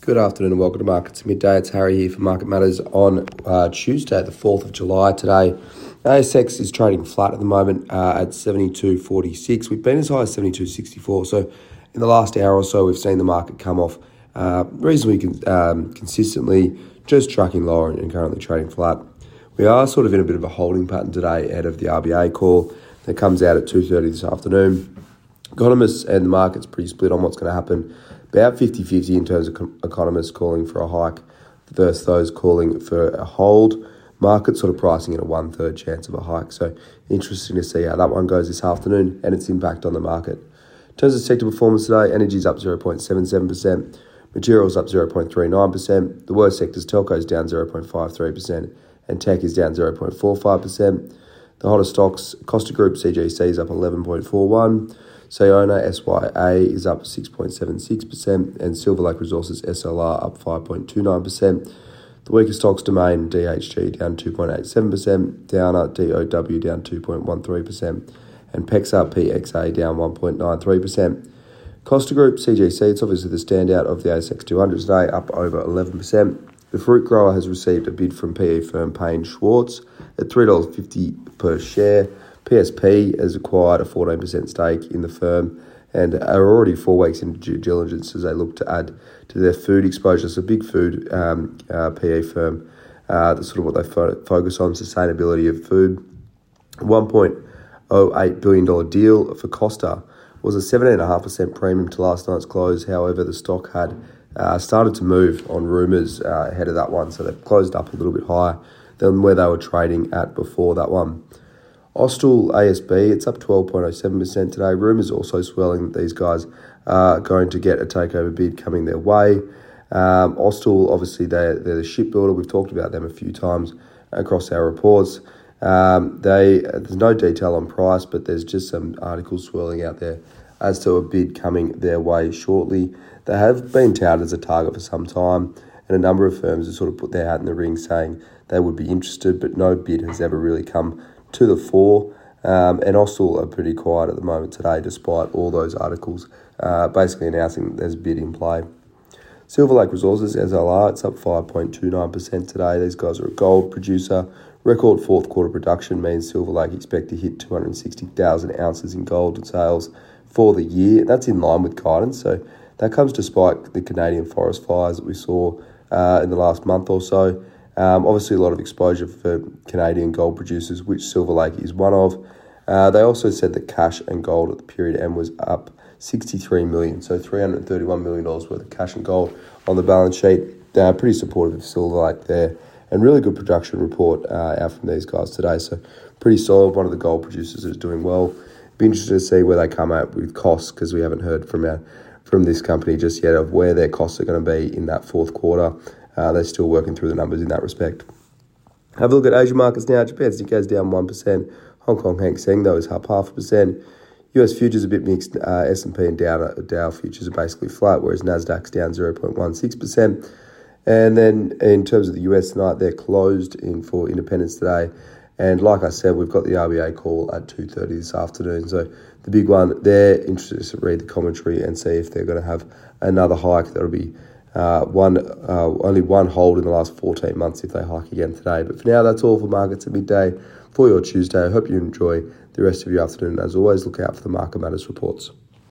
Good afternoon and welcome to Markets Midday. It's Harry here for Market Matters on uh, Tuesday, the 4th of July. Today, ASX is trading flat at the moment uh, at 72.46. We've been as high as 72.64. So, in the last hour or so, we've seen the market come off uh, reasonably con- um, consistently, just tracking lower and currently trading flat. We are sort of in a bit of a holding pattern today ahead of the RBA call that comes out at 2.30 this afternoon. Economists and the market's pretty split on what's going to happen about 50 50 in terms of economists calling for a hike versus those calling for a hold. Market sort of pricing in a one third chance of a hike. So interesting to see how that one goes this afternoon and its impact on the market. In terms of sector performance today, energy is up 0.77%, materials up 0.39%, the worst sectors, telco is down 0.53%, and tech is down 0.45%. The hottest stocks, Costa Group CGC is up 11.41. Sayona SYA is up 6.76%, and Silver Lake Resources SLR up 5.29%. The weaker stocks domain DHG down 2.87%, Downer DOW down 2.13%, and PEXA PXA down 1.93%. Costa Group CGC, it's obviously the standout of the ASX 200 today, up over 11%. The fruit grower has received a bid from PE firm Paine Schwartz at $3.50 per share PSP has acquired a 14% stake in the firm and are already four weeks into due diligence as they look to add to their food exposure. A big food um, uh, PE firm. Uh, that's sort of what they fo- focus on sustainability of food. $1.08 billion deal for Costa was a 7.5% premium to last night's close. However, the stock had uh, started to move on rumours uh, ahead of that one, so they've closed up a little bit higher than where they were trading at before that one. Austal ASB, it's up 12.07% today. Rumours also swelling that these guys are going to get a takeover bid coming their way. Um, obviously, they're, they're the shipbuilder. We've talked about them a few times across our reports. Um, they There's no detail on price, but there's just some articles swirling out there as to a bid coming their way shortly. They have been touted as a target for some time, and a number of firms have sort of put their hat in the ring saying they would be interested, but no bid has ever really come to the fore. Um, and Austal are pretty quiet at the moment today, despite all those articles uh, basically announcing that there's a bid in play. Silver Lake Resources, SLR, it's up 5.29% today. These guys are a gold producer. Record fourth quarter production means Silver Lake expect to hit 260,000 ounces in gold sales for the year. That's in line with guidance. So that comes despite the Canadian forest fires that we saw uh, in the last month or so. Um, obviously, a lot of exposure for Canadian gold producers, which Silver Lake is one of. Uh, they also said that cash and gold at the period end was up 63 million, so 331 million dollars worth of cash and gold on the balance sheet. Uh, pretty supportive of Silver Lake there, and really good production report uh, out from these guys today. So pretty solid. One of the gold producers is doing well. Be interested to see where they come out with costs because we haven't heard from our from this company just yet of where their costs are going to be in that fourth quarter. Uh, they're still working through the numbers in that respect. Have a look at Asian markets now. Japan Nikkei's down 1%. Hong Kong Hang Seng, though, is up half a percent. US futures a bit mixed. Uh, S&P and Dow, Dow futures are basically flat, whereas Nasdaq's down 0.16%. And then in terms of the US tonight, they're closed in for Independence Day. And like I said, we've got the RBA call at 2.30 this afternoon. So the big one, they're interested to read the commentary and see if they're going to have another hike that'll be uh, one uh, only one hold in the last 14 months if they hike again today. But for now, that's all for markets at midday for your Tuesday. I hope you enjoy the rest of your afternoon. As always, look out for the Market Matters reports.